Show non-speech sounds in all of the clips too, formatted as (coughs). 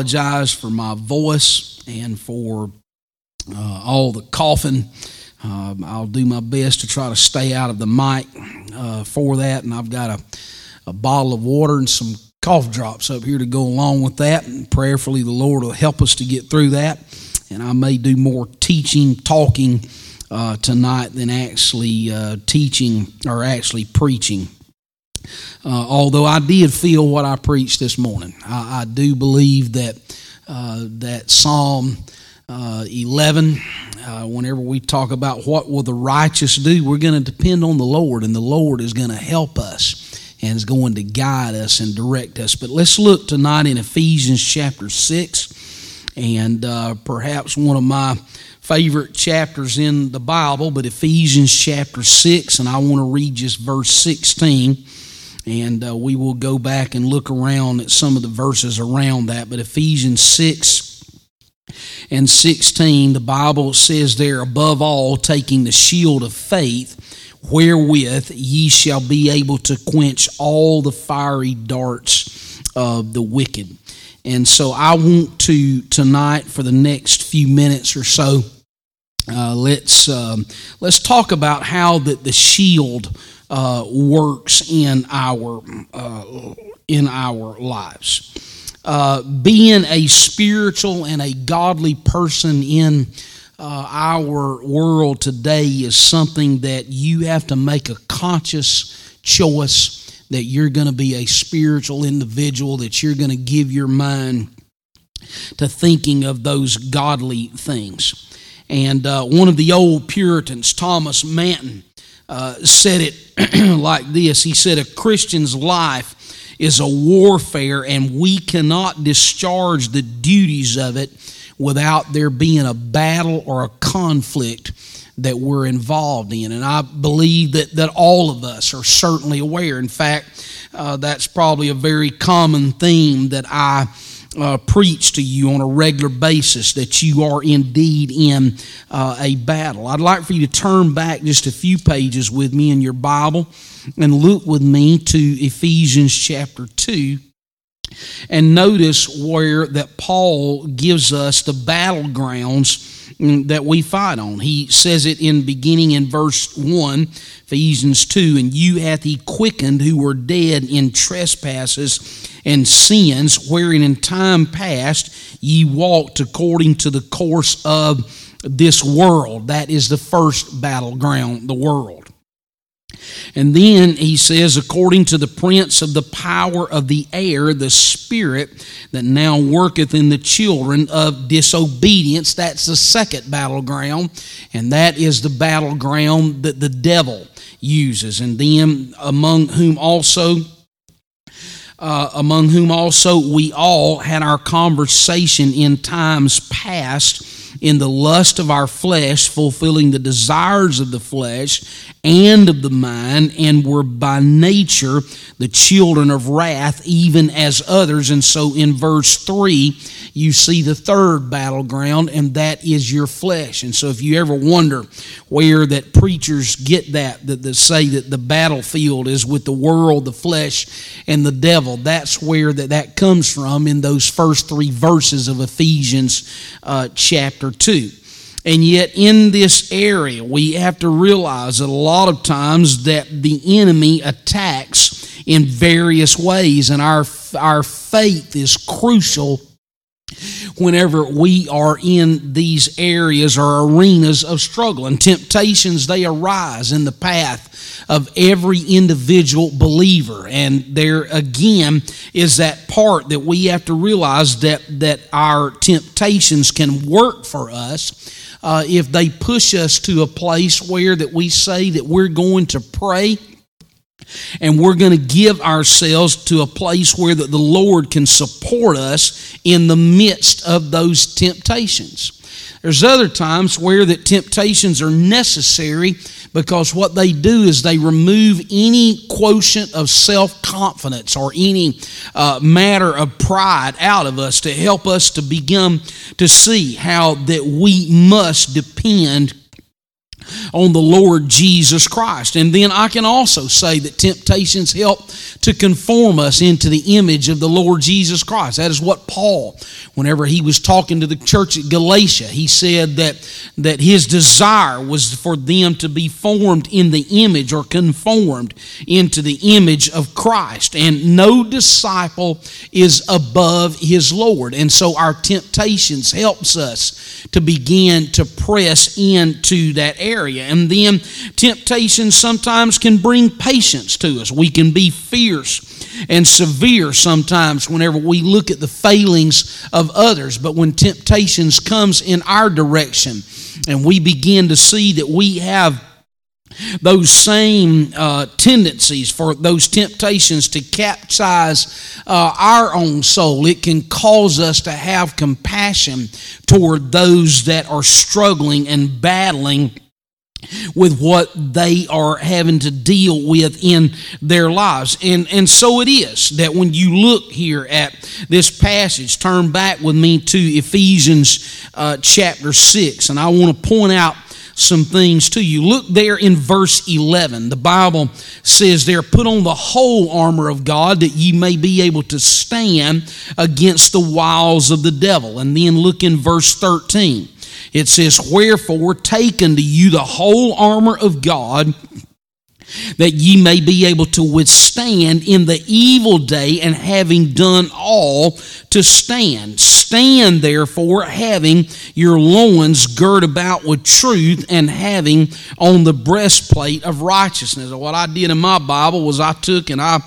apologize for my voice and for uh, all the coughing. Um, I'll do my best to try to stay out of the mic uh, for that. And I've got a, a bottle of water and some cough drops up here to go along with that. And prayerfully, the Lord will help us to get through that. And I may do more teaching, talking uh, tonight than actually uh, teaching or actually preaching. Uh, although I did feel what I preached this morning, I, I do believe that uh, that Psalm uh, 11. Uh, whenever we talk about what will the righteous do, we're going to depend on the Lord, and the Lord is going to help us and is going to guide us and direct us. But let's look tonight in Ephesians chapter 6, and uh, perhaps one of my favorite chapters in the Bible, but Ephesians chapter 6, and I want to read just verse 16. And uh, we will go back and look around at some of the verses around that. But Ephesians 6 and 16, the Bible says there, above all, taking the shield of faith, wherewith ye shall be able to quench all the fiery darts of the wicked. And so I want to, tonight, for the next few minutes or so, uh, let's, um, let's talk about how that the shield uh, works in our, uh, in our lives uh, being a spiritual and a godly person in uh, our world today is something that you have to make a conscious choice that you're going to be a spiritual individual, that you're going to give your mind to thinking of those godly things. And uh, one of the old Puritans, Thomas Manton, uh, said it (clears throat) like this He said, A Christian's life is a warfare, and we cannot discharge the duties of it without there being a battle or a conflict that we're involved in. And I believe that, that all of us are certainly aware. In fact, uh, that's probably a very common theme that I uh, preach to you on a regular basis that you are indeed in uh, a battle. I'd like for you to turn back just a few pages with me in your Bible and look with me to Ephesians chapter 2 and notice where that Paul gives us the battlegrounds that we fight on. He says it in beginning in verse 1, Ephesians 2, and you hath he quickened who were dead in trespasses and sins, wherein in time past ye walked according to the course of this world. That is the first battleground, the world. And then he says, according to the prince of the power of the air, the spirit that now worketh in the children of disobedience. That's the second battleground. And that is the battleground that the devil uses. And then among whom also. Uh, among whom also we all had our conversation in times past in the lust of our flesh, fulfilling the desires of the flesh and of the mind, and were by nature the children of wrath, even as others. And so in verse 3, you see the third battleground, and that is your flesh. And so if you ever wonder where that preachers get that, that, that say that the battlefield is with the world, the flesh, and the devil, that's where that, that comes from in those first three verses of Ephesians uh, chapter 2. And yet, in this area, we have to realize that a lot of times that the enemy attacks in various ways, and our, our faith is crucial whenever we are in these areas or arenas of struggle and temptations they arise in the path of every individual believer. And there again is that part that we have to realize that that our temptations can work for us uh, if they push us to a place where that we say that we're going to pray and we're going to give ourselves to a place where that the Lord can support us in the midst of those temptations. There's other times where that temptations are necessary because what they do is they remove any quotient of self confidence or any uh, matter of pride out of us to help us to begin to see how that we must depend on the Lord Jesus Christ. And then I can also say that temptations help to conform us into the image of the Lord Jesus Christ. That is what Paul, whenever he was talking to the church at Galatia, he said that, that his desire was for them to be formed in the image or conformed into the image of Christ. And no disciple is above his Lord. And so our temptations helps us to begin to press into that area. And then temptation sometimes can bring patience to us. We can be fierce and severe sometimes whenever we look at the failings of others. But when temptations comes in our direction and we begin to see that we have those same uh, tendencies for those temptations to capsize uh, our own soul. It can cause us to have compassion toward those that are struggling and battling with what they are having to deal with in their lives. And, and so it is that when you look here at this passage, turn back with me to Ephesians uh, chapter 6, and I want to point out some things to you. Look there in verse 11. The Bible says there, put on the whole armor of God that ye may be able to stand against the wiles of the devil. And then look in verse 13. It says, Wherefore, take unto you the whole armor of God that ye may be able to withstand in the evil day, and having done all to stand. Stand therefore, having your loins girt about with truth, and having on the breastplate of righteousness. What I did in my Bible was I took and I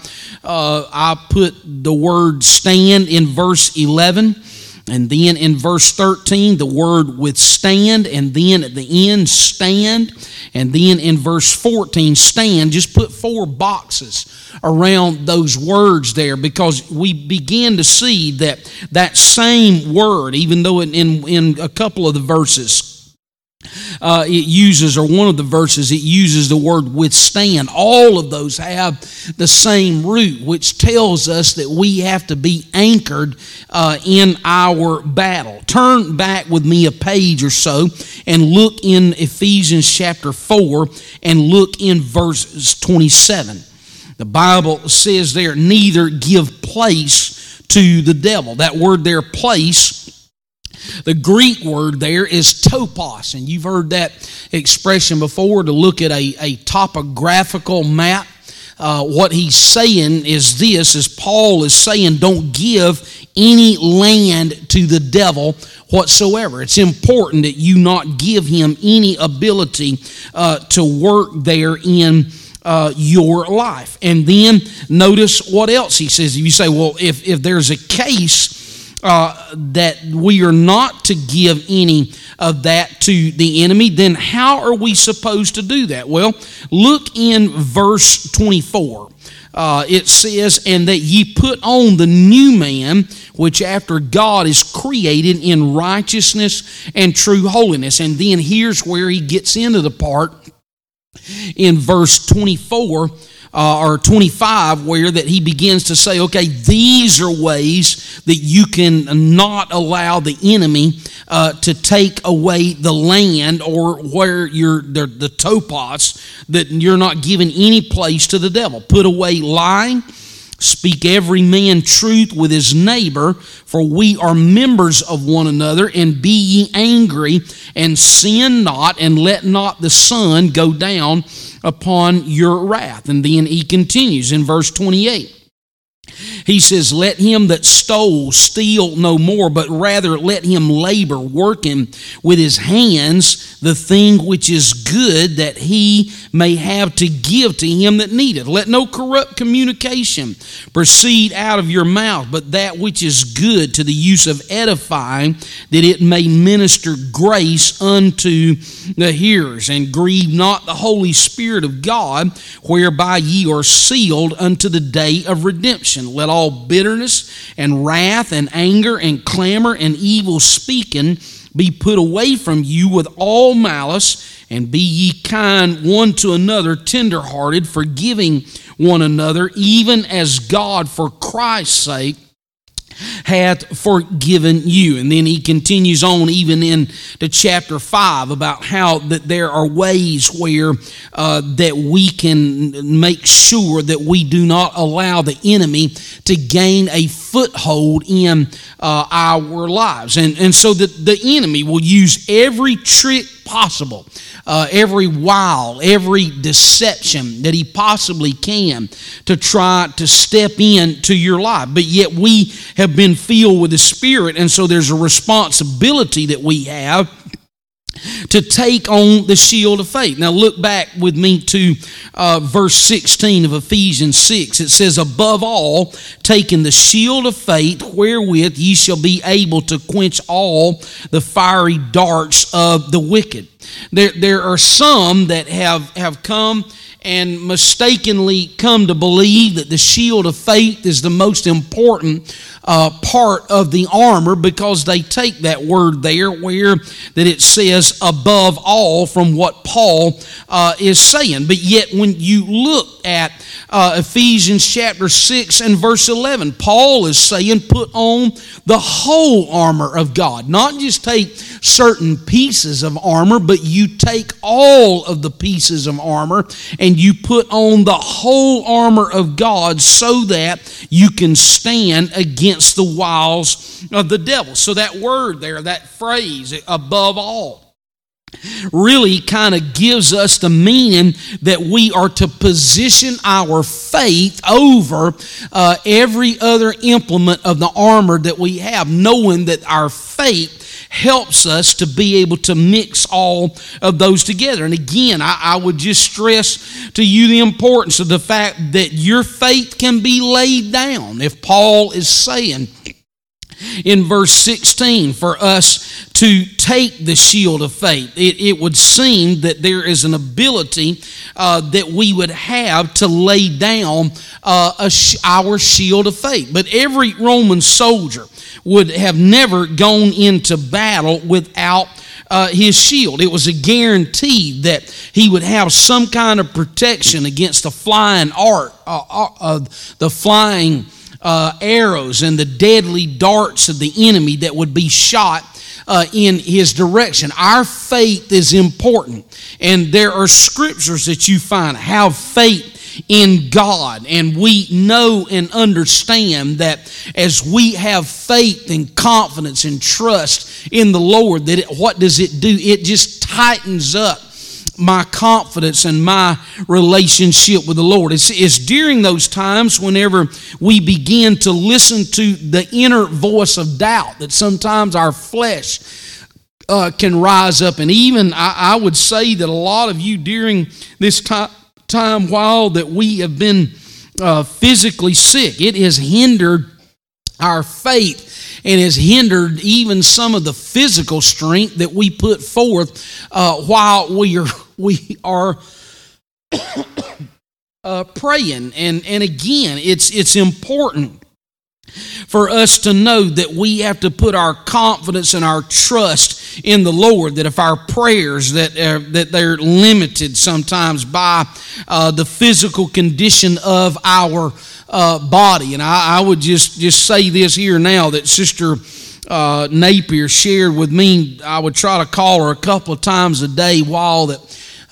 uh, I put the word stand in verse eleven and then in verse 13, the word withstand. And then at the end, stand. And then in verse 14, stand. Just put four boxes around those words there because we begin to see that that same word, even though in, in, in a couple of the verses, uh, it uses, or one of the verses, it uses the word withstand. All of those have the same root, which tells us that we have to be anchored uh, in our battle. Turn back with me a page or so and look in Ephesians chapter 4 and look in verses 27. The Bible says there, neither give place to the devil. That word there, place, the Greek word there is topos, and you've heard that expression before to look at a, a topographical map. Uh, what he's saying is this is Paul is saying, don't give any land to the devil whatsoever. It's important that you not give him any ability uh, to work there in uh, your life. And then notice what else he says. If you say, well, if, if there's a case uh, that we are not to give any of that to the enemy, then how are we supposed to do that? Well, look in verse 24. Uh, it says, And that ye put on the new man, which after God is created in righteousness and true holiness. And then here's where he gets into the part in verse 24 uh, or 25 where that he begins to say, okay, these are ways that you can not allow the enemy uh, to take away the land or where you're the, the topos that you're not giving any place to the devil. Put away lying. Speak every man truth with his neighbor, for we are members of one another, and be ye angry, and sin not, and let not the sun go down upon your wrath. And then he continues in verse 28. He says, Let him that stole steal no more, but rather let him labor, working with his hands the thing which is good, that he may have to give to him that needeth. Let no corrupt communication proceed out of your mouth, but that which is good to the use of edifying, that it may minister grace unto the hearers. And grieve not the Holy Spirit of God, whereby ye are sealed unto the day of redemption. Let all bitterness and wrath and anger and clamor and evil speaking be put away from you with all malice, and be ye kind one to another, tenderhearted, forgiving one another, even as God, for Christ's sake, hath forgiven you. And then he continues on even in the chapter 5 about how that there are ways where uh, that we can make sure that we do not allow the enemy to gain a foothold in uh, our lives. And, and so that the enemy will use every trick possible, uh, every wile, every deception that he possibly can to try to step into your life. But yet we have been filled with the Spirit, and so there's a responsibility that we have to take on the shield of faith. Now, look back with me to uh, verse 16 of Ephesians 6. It says, Above all, taking the shield of faith, wherewith ye shall be able to quench all the fiery darts of the wicked. There, there are some that have, have come and mistakenly come to believe that the shield of faith is the most important uh, part of the armor because they take that word there where that it says above all from what Paul uh, is saying. But yet, when you look at uh, Ephesians chapter 6 and verse 11, Paul is saying, put on the whole armor of God. Not just take certain pieces of armor, but you take all of the pieces of armor and you put on the whole armor of God so that you can stand against the wiles of the devil. So that word there, that phrase, above all, really kind of gives us the meaning that we are to position our faith over uh, every other implement of the armor that we have, knowing that our faith helps us to be able to mix all of those together. And again, I, I would just stress to you the importance of the fact that your faith can be laid down. If Paul is saying, in verse 16 for us to take the shield of faith. It, it would seem that there is an ability uh, that we would have to lay down uh, sh- our shield of faith. But every Roman soldier would have never gone into battle without uh, his shield. It was a guarantee that he would have some kind of protection against the flying art, uh, uh, the flying uh, arrows and the deadly darts of the enemy that would be shot uh, in his direction. Our faith is important, and there are scriptures that you find have faith in God. And we know and understand that as we have faith and confidence and trust in the Lord, that it, what does it do? It just tightens up my confidence and my relationship with the Lord. It's, it's during those times whenever we begin to listen to the inner voice of doubt that sometimes our flesh uh, can rise up. And even I, I, would say that a lot of you during this time, time while that we have been uh, physically sick, it has hindered our faith and has hindered even some of the physical strength that we put forth uh, while we are (laughs) we are (coughs) uh, praying. And and again, it's it's important for us to know that we have to put our confidence and our trust in the Lord. That if our prayers that are, that they're limited sometimes by uh, the physical condition of our uh, body, and I, I, would just just say this here now that Sister. Uh, Napier shared with me. I would try to call her a couple of times a day while that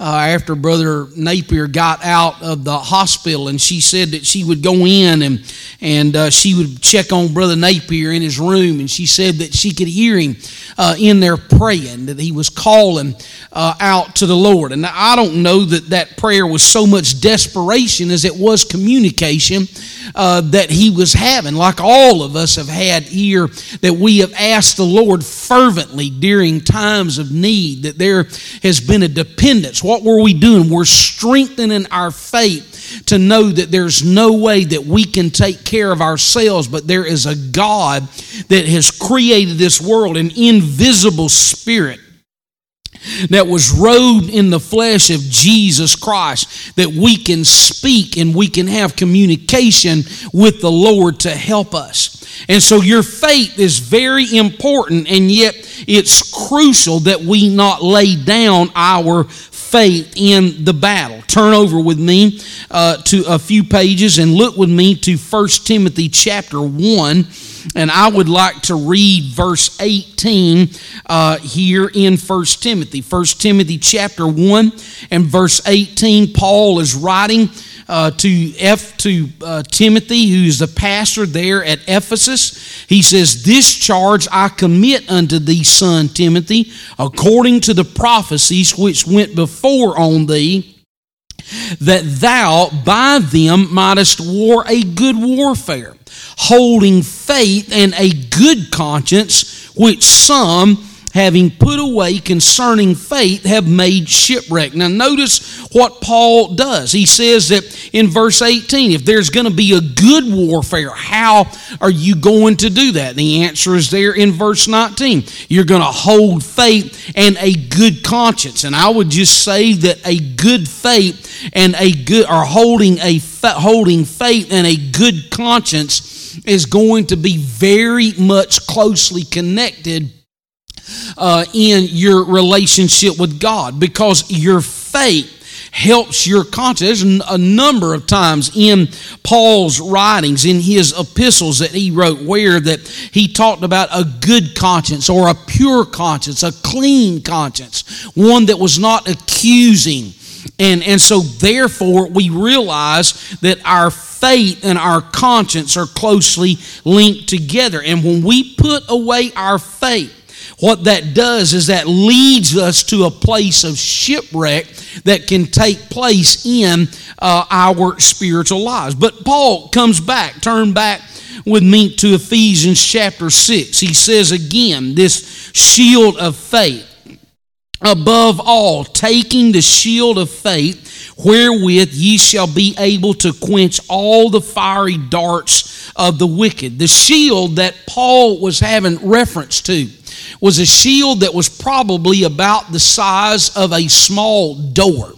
uh, after Brother Napier got out of the hospital, and she said that she would go in and and uh, she would check on Brother Napier in his room, and she said that she could hear him uh, in there praying, that he was calling uh, out to the Lord. And I don't know that that prayer was so much desperation as it was communication uh, that he was having, like all of us have had here, that we have asked the Lord fervently during times of need, that there has been a dependence what were we doing? We're strengthening our faith to know that there's no way that we can take care of ourselves, but there is a God that has created this world, an invisible spirit that was robed in the flesh of Jesus Christ, that we can speak and we can have communication with the Lord to help us. And so your faith is very important, and yet it's crucial that we not lay down our faith in the battle. Turn over with me uh, to a few pages and look with me to 1 Timothy chapter 1 And I would like to read verse 18 uh, here in 1 Timothy. 1 Timothy chapter 1 and verse 18, Paul is writing uh, to F to uh, Timothy, who's the pastor there at Ephesus. He says, "This charge I commit unto thee, son Timothy, according to the prophecies which went before on thee." That thou by them mightest war a good warfare, holding faith and a good conscience, which some having put away concerning faith, have made shipwreck. Now, notice what Paul does. He says that in verse 18, if there's going to be a good warfare, how are you going to do that? The answer is there in verse 19. You're going to hold faith and a good conscience. And I would just say that a good faith and a good, or holding a holding faith and a good conscience is going to be very much closely connected uh, in your relationship with God because your faith helps your conscience. There's a number of times in Paul's writings, in his epistles that he wrote, where that he talked about a good conscience or a pure conscience, a clean conscience, one that was not accusing. And, and so, therefore, we realize that our faith and our conscience are closely linked together. And when we put away our faith, what that does is that leads us to a place of shipwreck that can take place in uh, our spiritual lives. But Paul comes back, turn back with me to Ephesians chapter 6. He says again, this shield of faith. Above all, taking the shield of faith, wherewith ye shall be able to quench all the fiery darts of the wicked. The shield that Paul was having reference to was a shield that was probably about the size of a small door.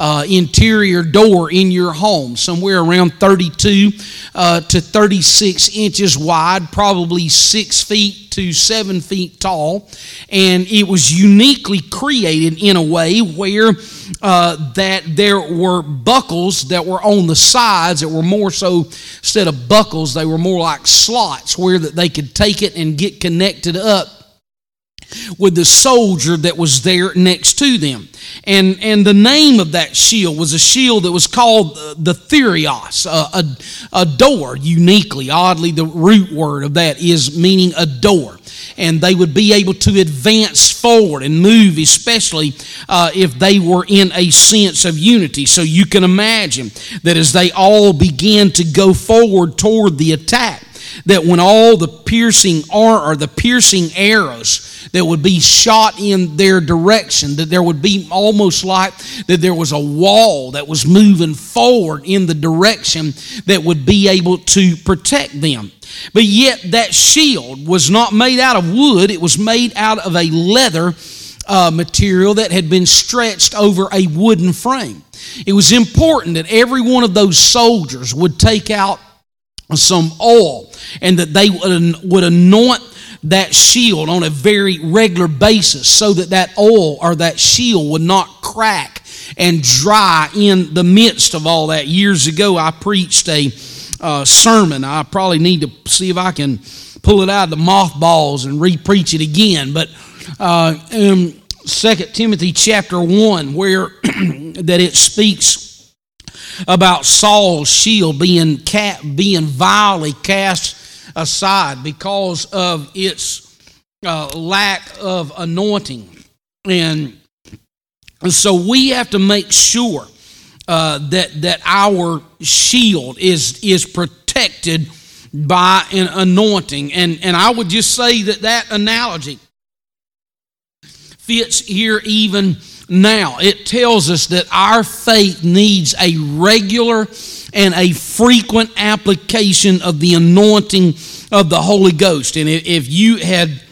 Uh, interior door in your home, somewhere around 32 uh, to 36 inches wide, probably six feet to seven feet tall. And it was uniquely created in a way where uh, that there were buckles that were on the sides that were more so, instead of buckles, they were more like slots where that they could take it and get connected up with the soldier that was there next to them. And, and the name of that shield was a shield that was called the thureos, a, a, a door, uniquely. Oddly, the root word of that is meaning a door and they would be able to advance forward and move, especially uh, if they were in a sense of unity. So you can imagine that as they all began to go forward toward the attack, that when all the piercing or the piercing arrows that would be shot in their direction, that there would be almost like that there was a wall that was moving forward in the direction that would be able to protect them. But yet that shield was not made out of wood, it was made out of a leather uh, material that had been stretched over a wooden frame. It was important that every one of those soldiers would take out some oil and that they would anoint that shield on a very regular basis so that that oil or that shield would not crack and dry in the midst of all that. Years ago, I preached a uh, sermon. I probably need to see if I can pull it out of the mothballs and re-preach it again. But uh, in 2 Timothy chapter 1, where (clears throat) that it speaks about Saul's shield being, being vilely cast aside because of its uh, lack of anointing. And so we have to make sure uh, that, that our shield is, is protected by an anointing. And, and I would just say that that analogy fits here even now. It tells us that our faith needs a regular and a frequent application of the anointing of the Holy Ghost. And if you had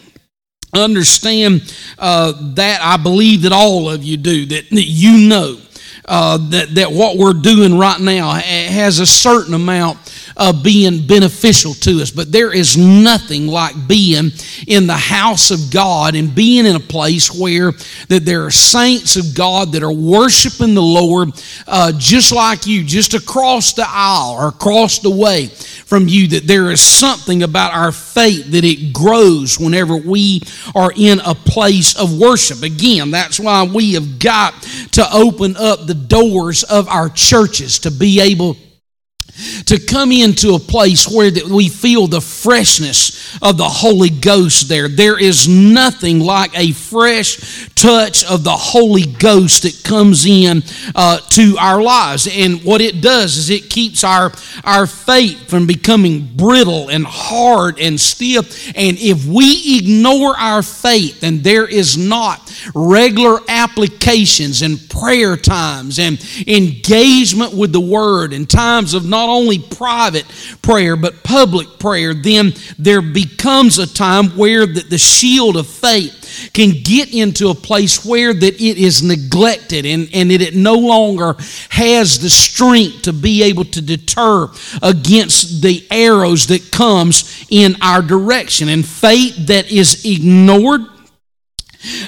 understand uh, that, I believe that all of you do, that, that you know uh, that, that what we're doing right now has a certain amount of being beneficial to us. But there is nothing like being in the house of God and being in a place where that there are saints of God that are worshiping the Lord uh, just like you, just across the aisle or across the way from you. That there is something about our faith that it grows whenever we are in a place of worship. Again, that's why we have got to open up the doors of our churches to be able to come into a place where that we feel the freshness of the Holy Ghost there. There is nothing like a fresh touch of the Holy Ghost that comes in uh, to our lives. And what it does is it keeps our, our faith from becoming brittle and hard and stiff. And if we ignore our faith and there is not regular applications and prayer times and engagement with the Word and times of not only private prayer but public prayer, then there becomes a time where the, the shield of faith can get into a place where that it is neglected and, and it, it no longer has the strength to be able to deter against the arrows that comes in our direction. And faith that is ignored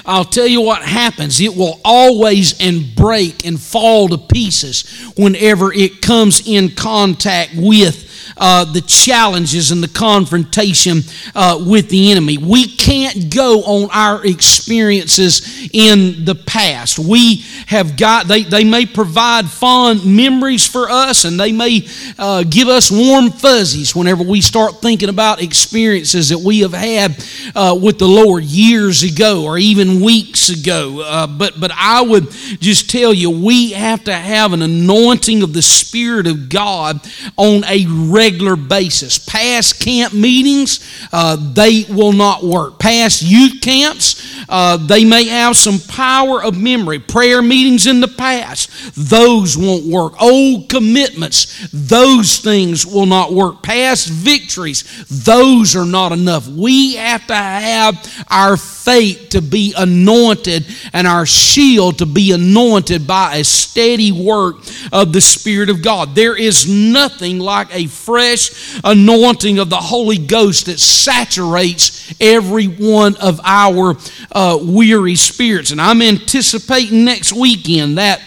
I'll tell you what happens. It will always and break and fall to pieces whenever it comes in contact with uh, the challenges and the confrontation uh, with the enemy. We can't go on our experiences in the past. We have got, they, they may provide fond memories for us and they may uh, give us warm fuzzies whenever we start thinking about experiences that we have had uh, with the Lord years ago or even weeks ago. Uh, but, but I would just tell you, we have to have an anointing of the Spirit of God on a regular basis. Past camp meetings, uh, they will not work. Past youth camps, uh, they may have some power of memory. Prayer meetings in the past, those won't work. Old commitments, those things will not work. Past victories, those are not enough. We have to have our faith to be anointed and our shield to be anointed by a steady work of the Spirit of God. There is nothing like a fresh anointing of the Holy Ghost that saturates every one of our uh, weary spirits. And I'm anticipating next weekend that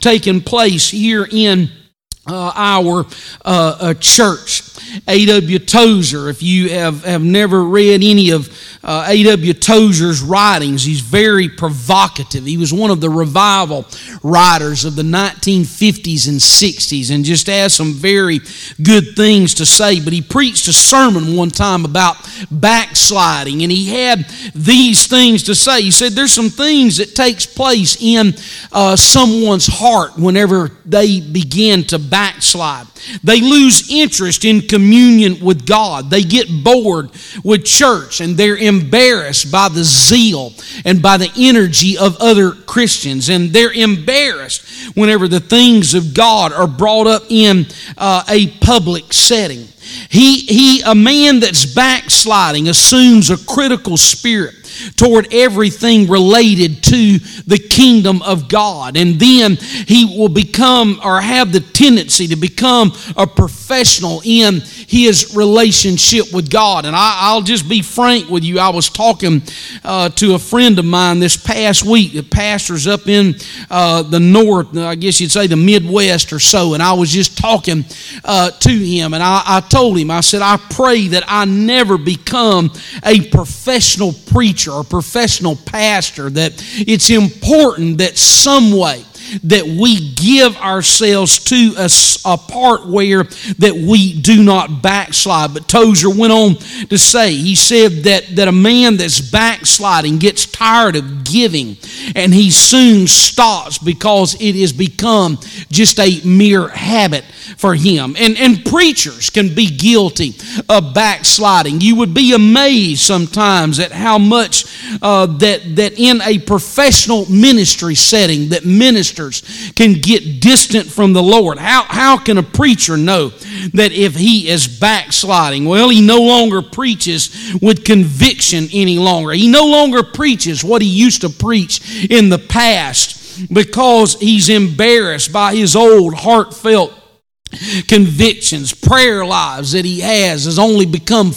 taking place here in uh, our uh, uh church. A.W. Tozer, if you have, have never read any of uh, A.W. Tozer's writings, he's very provocative. He was one of the revival writers of the 1950s and 60s and just has some very good things to say. But he preached a sermon one time about backsliding and he had these things to say. He said there's some things that takes place in uh, someone's heart whenever they begin to backslide. They lose interest in communion with God. They get bored with church and they're embarrassed by the zeal and by the energy of other Christians. And they're embarrassed whenever the things of God are brought up in uh, a public setting. He, he, a man that's backsliding assumes a critical spirit toward everything related to the kingdom of God. And then he will become or have the tendency to become a professional in his relationship with God. And I, will just be frank with you. I was talking uh, to a friend of mine this past week, the pastor's up in uh, the north, I guess you'd say the Midwest or so. And I was just talking uh, to him. And I, I told him, I said, I pray that I never become a professional preacher or professional pastor, that it's important that some way that we give ourselves to a, a part where that we do not backslide. But Tozer went on to say, he said that, that a man that's backsliding gets tired of giving and he soon stops because it has become just a mere habit for him. And, and preachers can be guilty of backsliding. You would be amazed sometimes at how much uh, that, that in a professional ministry setting that ministers ministers can get distant from the Lord. How, how can a preacher know that if he is backsliding? Well, he no longer preaches with conviction any longer. He no longer preaches what he used to preach in the past because he's embarrassed by his old heartfelt convictions, prayer lives that he has has only become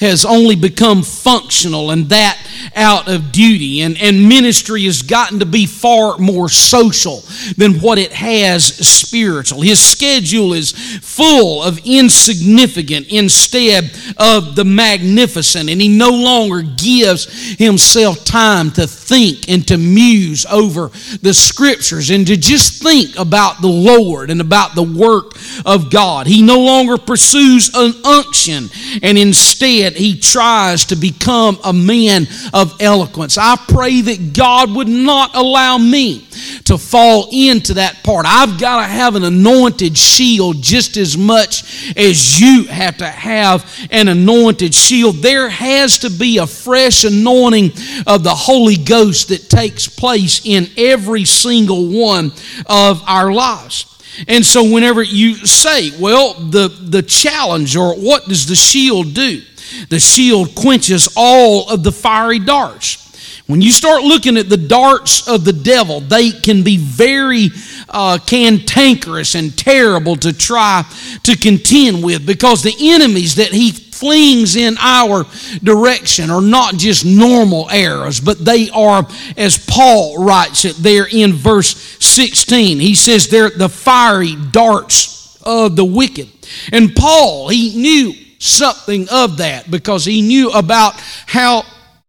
has only become functional and that out of duty and, and ministry has gotten to be far more social than what it has spiritual. His schedule is full of insignificant instead of the magnificent and he no longer gives himself time to think and to muse over the scriptures and to just think about the Lord and about the work of God. He no longer pursues an unction and instead he tries to become a man of eloquence. I pray that God would not allow me to fall into that part. I've got to have an anointed shield just as much as you have to have an anointed shield. There has to be a fresh anointing of the Holy Ghost that takes place in every single one of our lives. And so, whenever you say, well, the, the challenge or what does the shield do? The shield quenches all of the fiery darts. When you start looking at the darts of the devil, they can be very uh, cantankerous and terrible to try to contend with because the enemies that he flings in our direction are not just normal arrows, but they are, as Paul writes it there in verse 16. He says they're the fiery darts of the wicked. And Paul, he knew something of that because he knew about how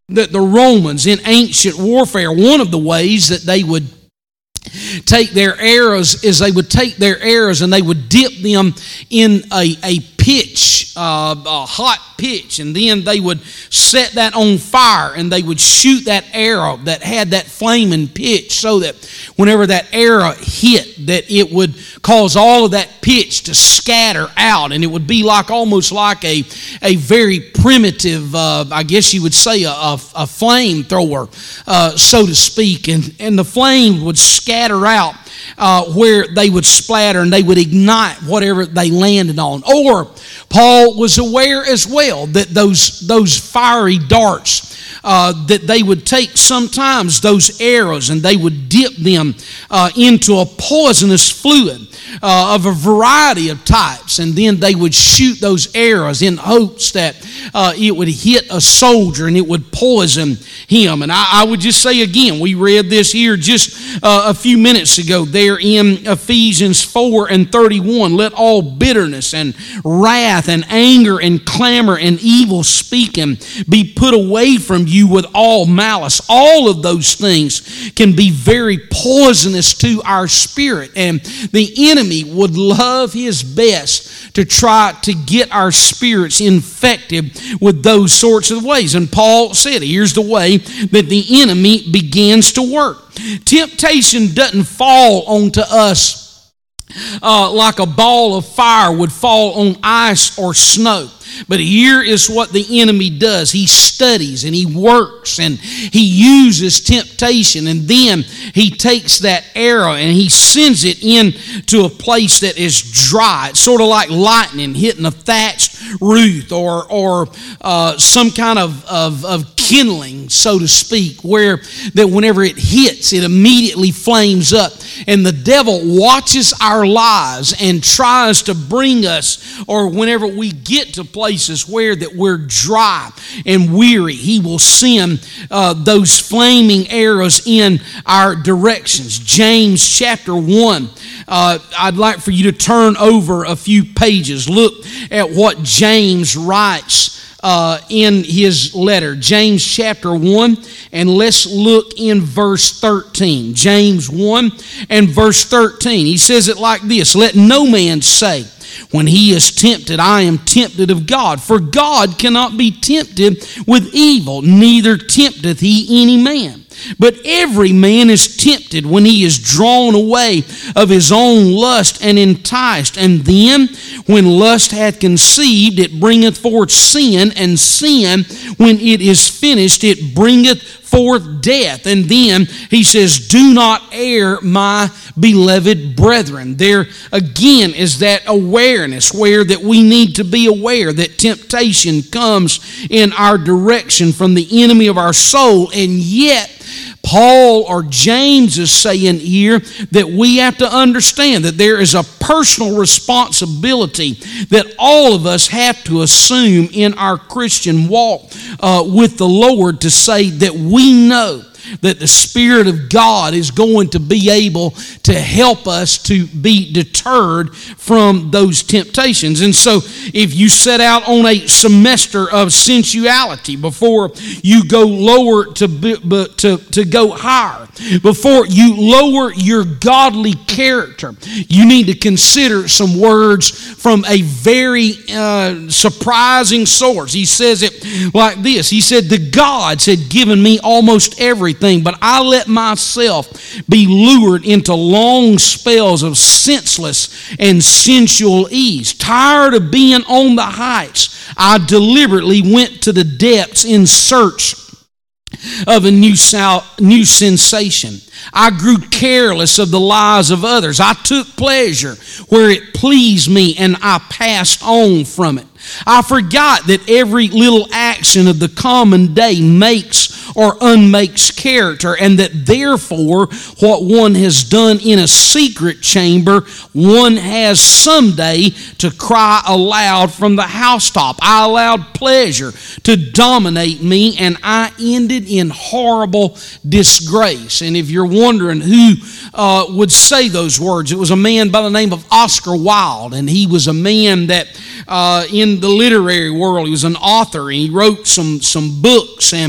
that the Romans in ancient warfare, one of the ways that they would take their arrows is they would take their arrows and they would dip them in a, a pitch, uh, a hot pitch, and then they would set that on fire and they would shoot that arrow that had that flaming pitch so that whenever that arrow hit, that it would cause all of that pitch to scatter out and it would be like almost like a, a very primitive, uh, I guess you would say, a, a, a flamethrower, uh, so to speak, and, and the flame would scatter out uh, where they would splatter and they would ignite whatever they landed on. Or Paul was aware as well that those, those fiery darts uh, that they would take sometimes those arrows and they would dip them uh, into a poisonous fluid uh, of a variety of types, and then they would shoot those arrows in hopes that uh, it would hit a soldier and it would poison him. And I, I would just say again, we read this here just uh, a few minutes ago there in Ephesians 4 and 31. Let all bitterness and wrath and anger and clamor and evil speaking be put away from you with all malice. All of those things can be very poisonous to our spirit, and the enemy would love his best to try to get our spirits infected with those sorts of ways. And Paul said, here's the way that the enemy begins to work. Temptation doesn't fall onto us uh, like a ball of fire would fall on ice or snow. But here is what the enemy does he studies and he works and he uses temptation, and then he takes that arrow and he sends it into a place that is dry. It's sort of like lightning hitting a thatched roof or, or uh, some kind of, of, of kindling, so to speak, where that whenever it hits, it immediately flames up. And the devil watches our lives and tries to bring us, or whenever we get to places where that we're dry and weary, he will send uh, those flaming arrows in our directions. James chapter 1. Uh, I'd like for you to turn over a few pages. Look at what James writes uh, in his letter, James chapter 1, and let's look in verse 13. James 1 and verse 13. He says it like this Let no man say, when he is tempted, I am tempted of God. For God cannot be tempted with evil, neither tempteth he any man. But every man is tempted when he is drawn away of his own lust and enticed. And then, when lust hath conceived, it bringeth forth sin, and sin, when it is finished, it bringeth forth death. And then he says, Do not err, my beloved brethren. There again is that awareness where that we need to be aware that temptation comes in our direction from the enemy of our soul, and yet Paul or James is saying here that we have to understand that there is a personal responsibility that all of us have to assume in our Christian walk uh, with the Lord to say that we know that the Spirit of God is going to be able to help us to be deterred from those temptations. And so, if you set out on a semester of sensuality before you go lower to, to, to go higher, before you lower your godly character, you need to consider some words from a very uh, surprising source. He says it like this He said, The gods had given me almost everything everything, but I let myself be lured into long spells of senseless and sensual ease. Tired of being on the heights, I deliberately went to the depths in search of a new, sal- new sensation. I grew careless of the lives of others. I took pleasure where it pleased me and I passed on from it. I forgot that every little action of the common day makes or unmakes character, and that therefore what one has done in a secret chamber, one has someday to cry aloud from the housetop. I allowed pleasure to dominate me, and I ended in horrible disgrace. And if you're wondering who uh, would say those words, it was a man by the name of Oscar Wilde, and he was a man that uh, in the literary world, he was an author, and he wrote some some books and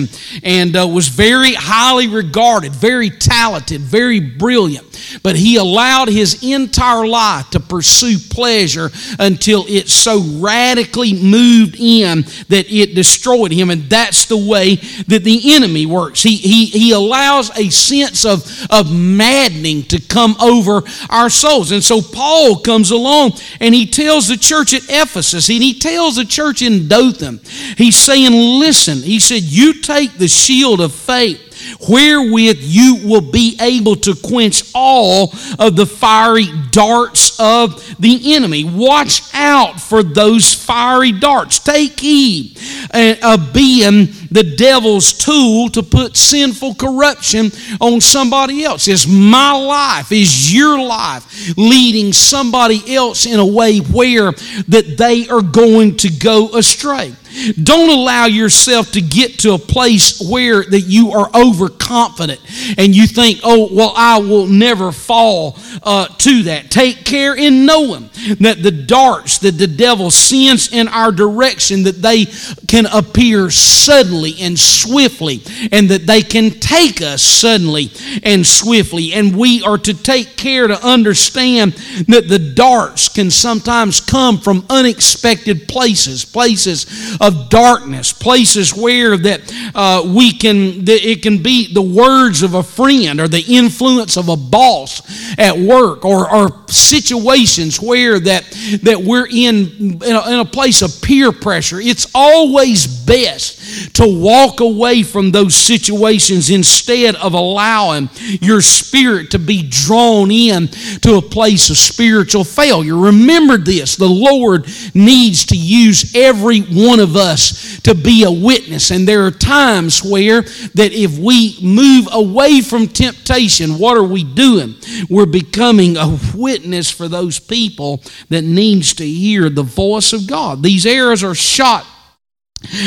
and and uh, was very highly regarded, very talented, very brilliant. But he allowed his entire life to pursue pleasure until it so radically moved in that it destroyed him. And that's the way that the enemy works. He, he, he allows a sense of, of maddening to come over our souls. And so Paul comes along and he tells the church at Ephesus, and he tells the church in Dothan, he's saying, Listen, he said, You take the shield of faith wherewith you will be able to quench all of the fiery darts of the enemy. Watch out for those fiery darts. Take heed uh, of being the devil's tool to put sinful corruption on somebody else. Is my life, is your life leading somebody else in a way where that they are going to go astray? Don't allow yourself to get to a place where that you are overconfident and you think, oh, well, I will never fall uh, to that. Take care in knowing that the darts that the devil sends in our direction, that they can appear suddenly and swiftly, and that they can take us suddenly and swiftly. And we are to take care to understand that the darts can sometimes come from unexpected places, places of darkness, places where that uh, we can, that it can be the words of a friend or the influence of a boss at work or, or situations where that, that we're in, in a, in a place of peer pressure. It's always best to walk away from those situations instead of allowing your spirit to be drawn in to a place of spiritual failure. Remember this the Lord needs to use every one of us to be a witness. And there are times where that if we move away from temptation, what are we doing? We're becoming a witness for those people that needs to hear the voice of God. These arrows are shot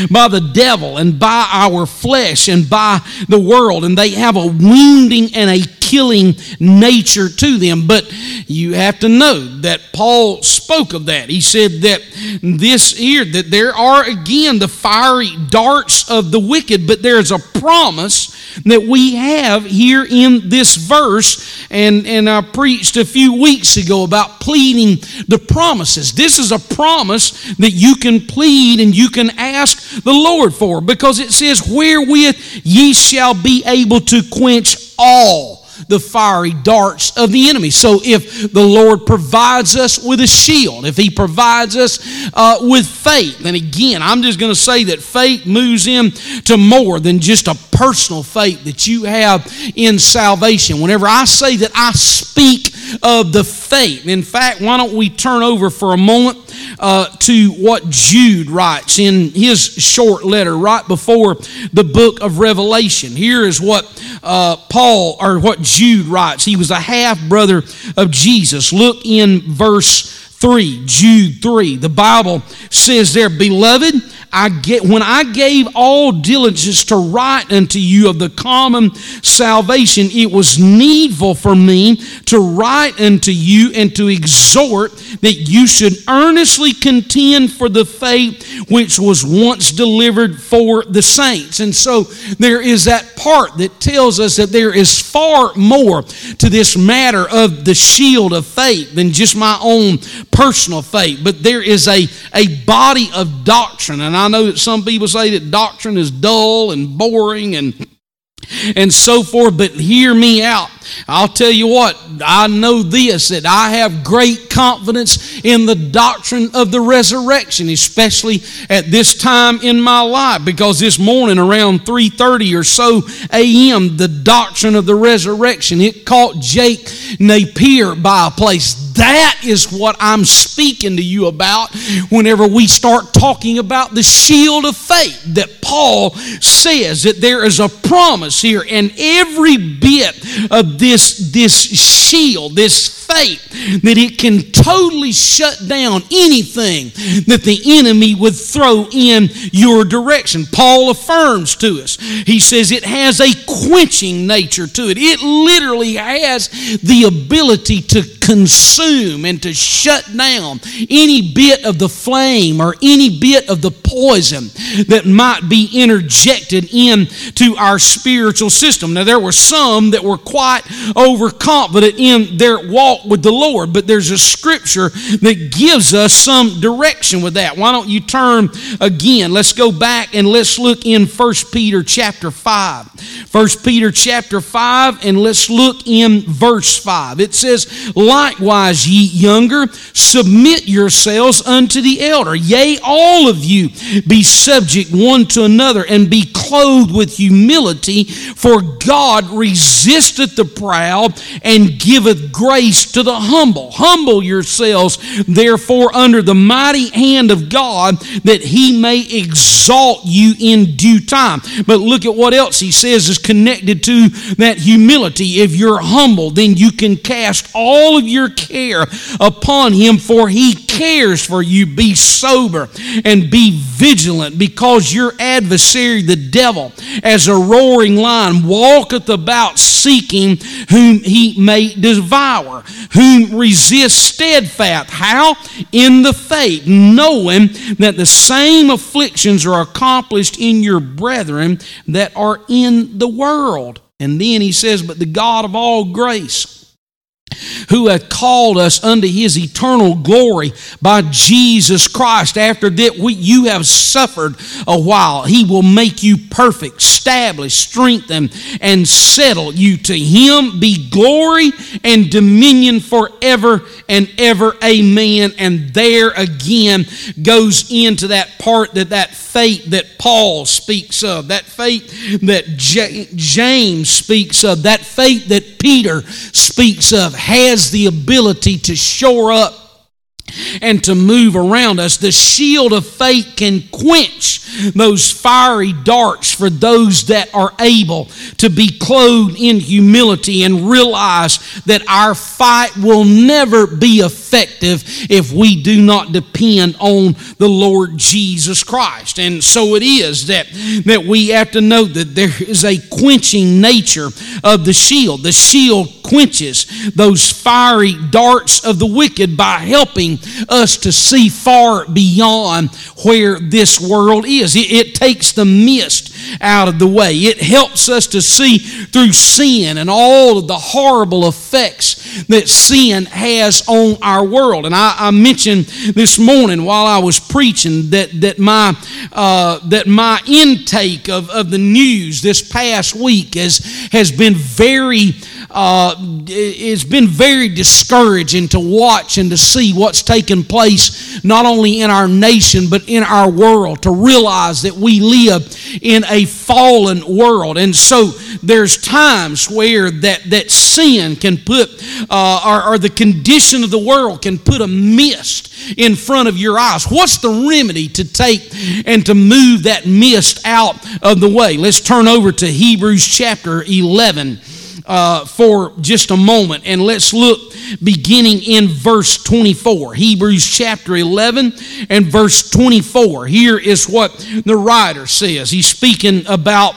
by the devil and by our flesh and by the world, and they have a wounding and a killing nature to them. But you have to know that Paul spoke of that. He said that this here, that there are again the fiery darts of the wicked, but there's a promise that we have here in this verse. And, and I preached a few weeks ago about pleading the promises. This is a promise that you can plead and you can ask the Lord for because it says, Wherewith ye shall be able to quench all the fiery darts of the enemy. So if the Lord provides us with a shield, if He provides us uh, with faith, and again, I'm just going to say that faith moves into more than just a personal faith that you have in salvation. Whenever I say that I speak of the faith, in fact, why don't we turn over for a moment uh, to what Jude writes in his short letter right before the book of Revelation. Here is what uh, Paul or what Jude writes. He was a half brother of Jesus. Look in verse 3, Jude 3. The Bible says there, Beloved, I get, when I gave all diligence to write unto you of the common salvation, it was needful for me to write unto you and to exhort that you should earnestly contend for the faith which was once delivered for the saints. And so there is that part that tells us that there is far more to this matter of the shield of faith than just my own personal faith, but there is a, a body of doctrine. And I know that some people say that doctrine is dull and boring and and so forth, but hear me out. I'll tell you what, I know this that I have great confidence in the doctrine of the resurrection, especially at this time in my life because this morning around 3:30 or so a.m. the doctrine of the resurrection it caught Jake Napier by a place that is what I'm speaking to you about whenever we start talking about the shield of faith that Paul says that there is a promise here, and every bit of this, this shield, this faith, that it can totally shut down anything that the enemy would throw in your direction. Paul affirms to us, he says it has a quenching nature to it. It literally has the ability to consume and to shut down any bit of the flame or any bit of the poison that might be interjected into our spiritual system. Now, there were some that were quite overconfident in their walk with the Lord, but there's a scripture that gives us some direction with that. Why don't you turn again? Let's go back and let's look in 1 Peter chapter 5. 1 Peter chapter 5, and let's look in verse 5. It says, Likewise, ye younger, submit yourselves unto the elder. Yea, all of you be subject one to another, and be clothed with humility, for God resisteth the proud and giveth grace to the humble. Humble yourselves, therefore, under the mighty hand of God, that he may exalt you in due time. But look at what else he says is connected to that humility. If you're humble, then you can cast all of your care upon him, for he cares for you. Be sober and be vigilant, because your adversary, the devil, as a roaring lion, walketh about seeking whom he may devour, whom resist steadfast. How? In the faith, knowing that the same afflictions are accomplished in your brethren that are in the world. And then he says, But the God of all grace, who hath called us unto his eternal glory by Jesus Christ. After that we, you have suffered a while, he will make you perfect, establish, strengthen, and settle you. To him be glory and dominion forever and ever. Amen. And there again goes into that part that that faith that Paul speaks of, that faith that J- James speaks of, that faith that Peter speaks of has the ability to shore up and to move around us. The shield of faith can quench those fiery darts for those that are able to be clothed in humility and realize that our fight will never be effective if we do not depend on the Lord Jesus Christ. And so it is that, that we have to know that there is a quenching nature of the shield. The shield quenches those fiery darts of the wicked by helping us to see far beyond where this world is. It, it, takes the mist out of the way. It helps us to see through sin and all of the horrible effects that sin has on our world. And I, I mentioned this morning while I was preaching that, that, my, uh, that my intake of, of the news this past week has, has been very uh, it's been very discouraging to watch and to see what's taking place not only in our nation but in our world to realize that we live in a fallen world and so there's times where that, that sin can put, uh, or, or the condition of the world can put a mist in front of your eyes. What's the remedy to take and to move that mist out of the way? Let's turn over to Hebrews chapter 11 uh, for just a moment and let's look beginning in verse 24. Hebrews chapter 11 and verse 24. Here is what the writer says. He's speaking about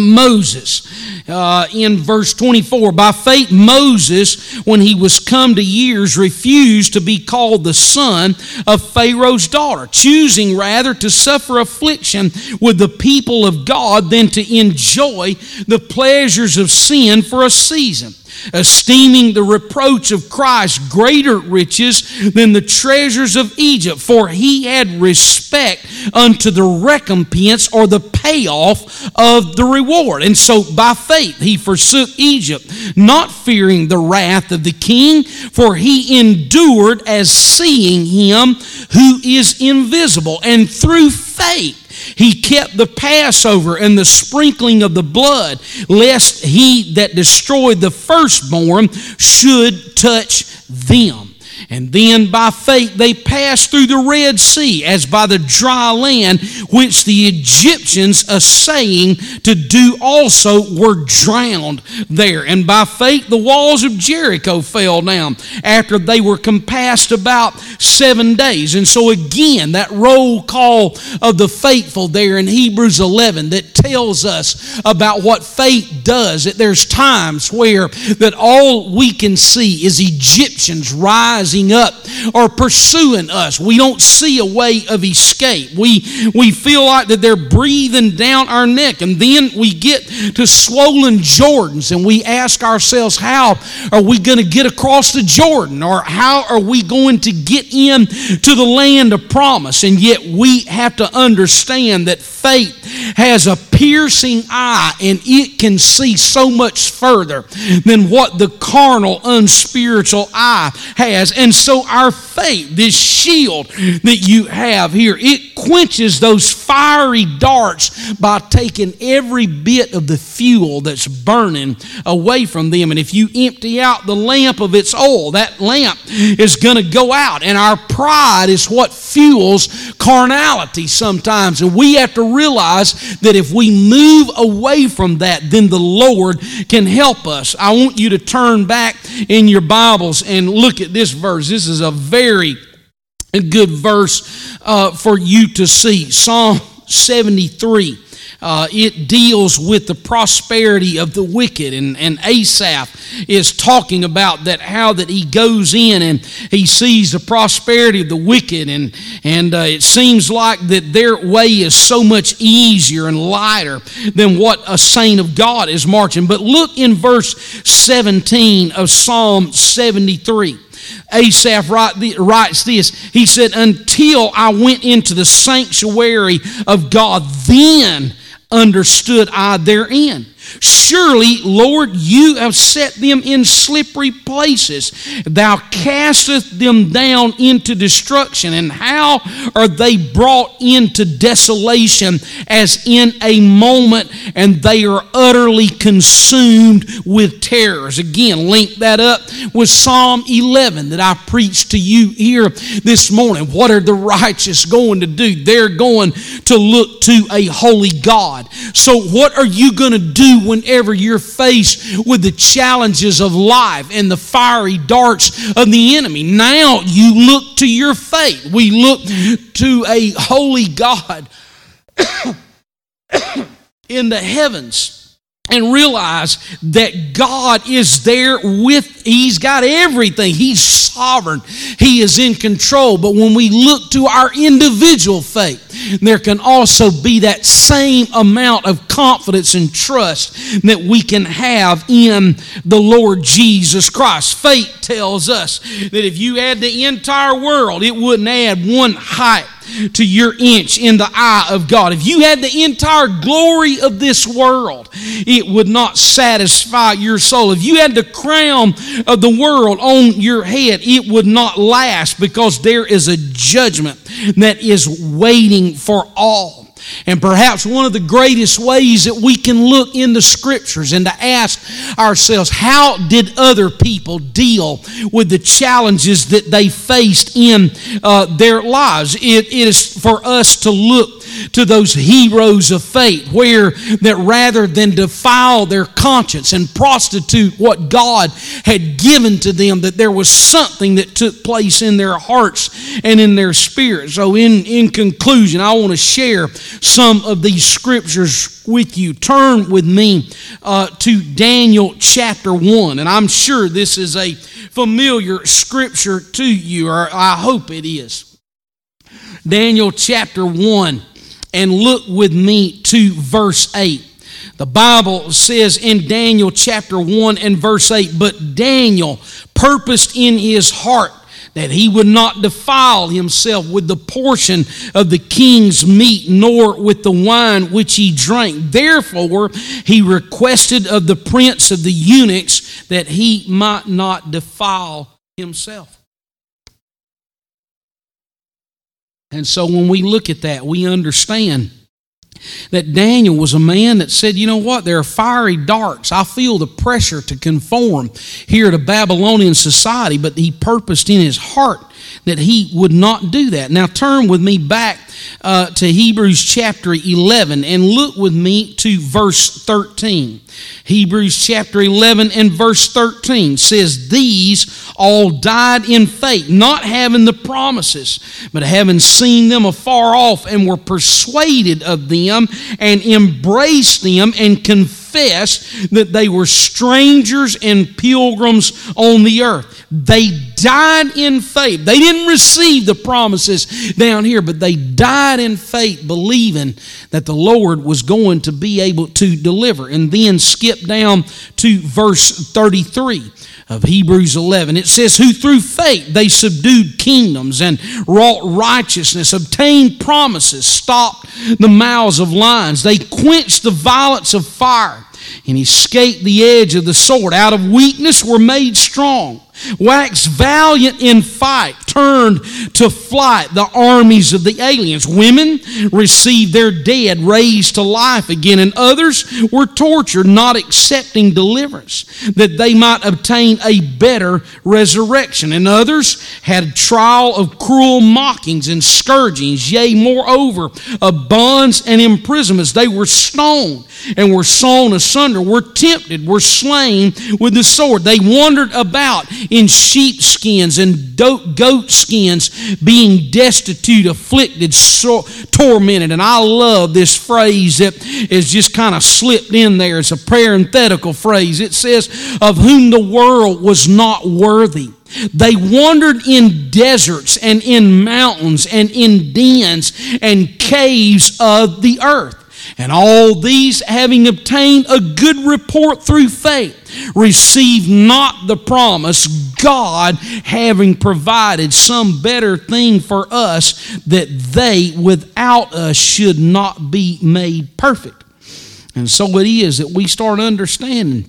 Moses uh, in verse 24 by faith moses when he was come to years refused to be called the son of pharaoh's daughter choosing rather to suffer affliction with the people of god than to enjoy the pleasures of sin for a season esteeming the reproach of Christ greater riches than the treasures of Egypt, for he had respect unto the recompense or the payoff of the reward. And so by faith he forsook Egypt, not fearing the wrath of the king, for he endured as seeing him who is invisible. And through faith, he kept the Passover and the sprinkling of the blood, lest he that destroyed the firstborn should touch them. And then by faith they passed through the Red Sea as by the dry land, which the Egyptians, assaying to do also, were drowned there. And by faith the walls of Jericho fell down after they were compassed about seven days. And so again, that roll call of the faithful there in Hebrews 11 that tells us about what faith does. That there's times where that all we can see is Egyptians rise rising up or pursuing us. We don't see a way of escape. We, we feel like that they're breathing down our neck. And then we get to swollen Jordans and we ask ourselves, how are we going to get across the Jordan? Or how are we going to get in to the land of promise? And yet we have to understand that faith has a piercing eye and it can see so much further than what the carnal, unspiritual eye has. So, our faith, this shield that you have here, it quenches those fiery darts by taking every bit of the fuel that's burning away from them. And if you empty out the lamp of its oil, that lamp is going to go out. And our pride is what fuels carnality sometimes. And we have to realize that if we move away from that, then the Lord can help us. I want you to turn back in your Bibles and look at this verse. This is a very good verse uh, for you to see. Psalm 73. Uh, it deals with the prosperity of the wicked and, and asaph is talking about that how that he goes in and he sees the prosperity of the wicked and and uh, it seems like that their way is so much easier and lighter than what a saint of god is marching but look in verse 17 of psalm 73 Asaph writes this. He said, Until I went into the sanctuary of God, then understood I therein. Surely, Lord, you have set them in slippery places. Thou castest them down into destruction. And how are they brought into desolation as in a moment, and they are utterly consumed with terrors? Again, link that up with Psalm 11 that I preached to you here this morning. What are the righteous going to do? They're going to look to a holy God. So, what are you going to do whenever you're faced with the challenges of life and the fiery darts of the enemy. Now you look to your faith. We look to a holy God (coughs) in the heavens and realize that God is there with, He's got everything. He's sovereign, He is in control. But when we look to our individual faith, there can also be that same amount of confidence and trust that we can have in the Lord Jesus Christ. Faith tells us that if you had the entire world, it wouldn't add one height to your inch in the eye of God. If you had the entire glory of this world, it would not satisfy your soul. If you had the crown of the world on your head, it would not last because there is a judgment that is waiting for all. And perhaps one of the greatest ways that we can look in the scriptures and to ask ourselves, how did other people deal with the challenges that they faced in uh, their lives? It, it is for us to look to those heroes of faith, where that rather than defile their conscience and prostitute what God had given to them, that there was something that took place in their hearts and in their spirit. So, in, in conclusion, I want to share some of these scriptures with you. Turn with me uh, to Daniel chapter 1, and I'm sure this is a familiar scripture to you, or I hope it is. Daniel chapter 1 and look with me to verse 8. The Bible says in Daniel chapter 1 and verse 8, but Daniel purposed in his heart that he would not defile himself with the portion of the king's meat, nor with the wine which he drank. Therefore, he requested of the prince of the eunuchs that he might not defile himself. And so when we look at that, we understand that Daniel was a man that said, you know what, there are fiery darts. I feel the pressure to conform here to Babylonian society, but he purposed in his heart that he would not do that. Now turn with me back uh, to Hebrews chapter 11 and look with me to verse 13. Hebrews chapter 11 and verse 13 says, These all died in faith, not having the promises, but having seen them afar off, and were persuaded of them, and embraced them, and confessed that they were strangers and pilgrims on the earth. They died in faith. They didn't receive the promises down here, but they died in faith, believing that the Lord was going to be able to deliver. And then skip down to verse 33 of Hebrews 11. It says, Who through faith they subdued kingdoms and wrought righteousness, obtained promises, stopped the mouths of lions. They quenched the violence of fire and escaped the edge of the sword. Out of weakness were made strong waxed valiant in fight, turned to flight the armies of the aliens. Women received their dead raised to life again, and others were tortured, not accepting deliverance, that they might obtain a better resurrection. And others had trial of cruel mockings and scourgings, yea, moreover, of bonds and imprisonments. They were stoned and were sawn asunder, were tempted, were slain with the sword. They wandered about in sheepskins and goat skins, being destitute, afflicted, tormented. And I love this phrase that is just kind of slipped in there. It's a parenthetical phrase. It says, Of whom the world was not worthy. They wandered in deserts and in mountains and in dens and caves of the earth. And all these, having obtained a good report through faith, received not the promise, God having provided some better thing for us, that they without us should not be made perfect. And so it is that we start understanding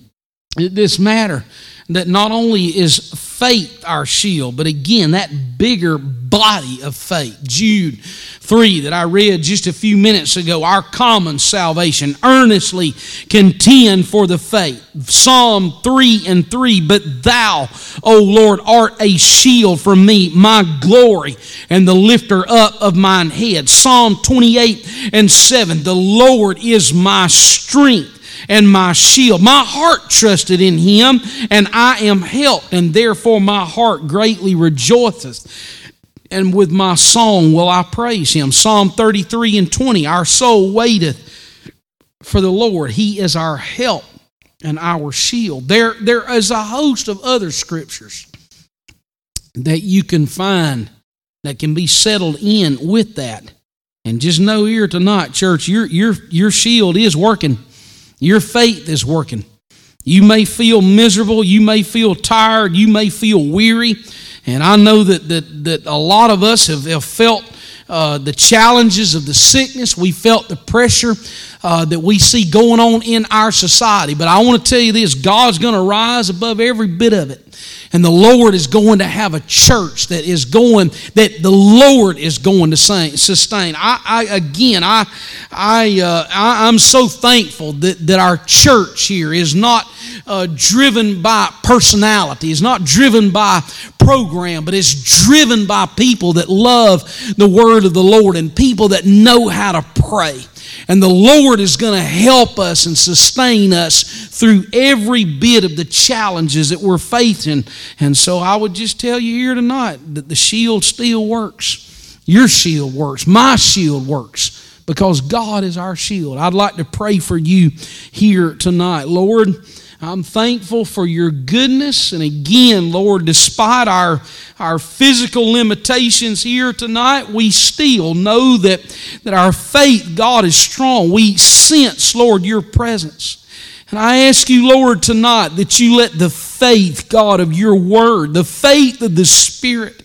this matter that not only is faith our shield, but again, that bigger body of faith. Jude 3 that I read just a few minutes ago, our common salvation, earnestly contend for the faith. Psalm 3 and 3, but thou, O Lord, art a shield for me, my glory, and the lifter up of mine head. Psalm 28 and 7, the Lord is my strength and my shield. My heart trusted in him, and I am helped, and therefore my heart greatly rejoiceth. And with my song will I praise him. Psalm 33 and 20 Our soul waiteth for the Lord, he is our help and our shield. There, there is a host of other scriptures that you can find that can be settled in with that. And just know here tonight, church, your, your, your shield is working. Your faith is working. You may feel miserable. You may feel tired. You may feel weary. And I know that, that, that a lot of us have, have felt uh, the challenges of the sickness. We felt the pressure uh, that we see going on in our society. But I want to tell you this God's going to rise above every bit of it. And the Lord is going to have a church that is going, that the Lord is going to sustain. I, I again, I, I, uh, I, am so thankful that, that our church here is not uh, driven by personality, is not driven by program, but it's driven by people that love the word of the Lord and people that know how to pray. And the Lord is going to help us and sustain us through every bit of the challenges that we're facing. And so I would just tell you here tonight that the shield still works. Your shield works. My shield works because God is our shield. I'd like to pray for you here tonight. Lord, I'm thankful for your goodness. And again, Lord, despite our, our physical limitations here tonight, we still know that, that our faith, God, is strong. We sense, Lord, your presence. And I ask you, Lord, tonight that you let the faith, God, of your word, the faith of the Spirit,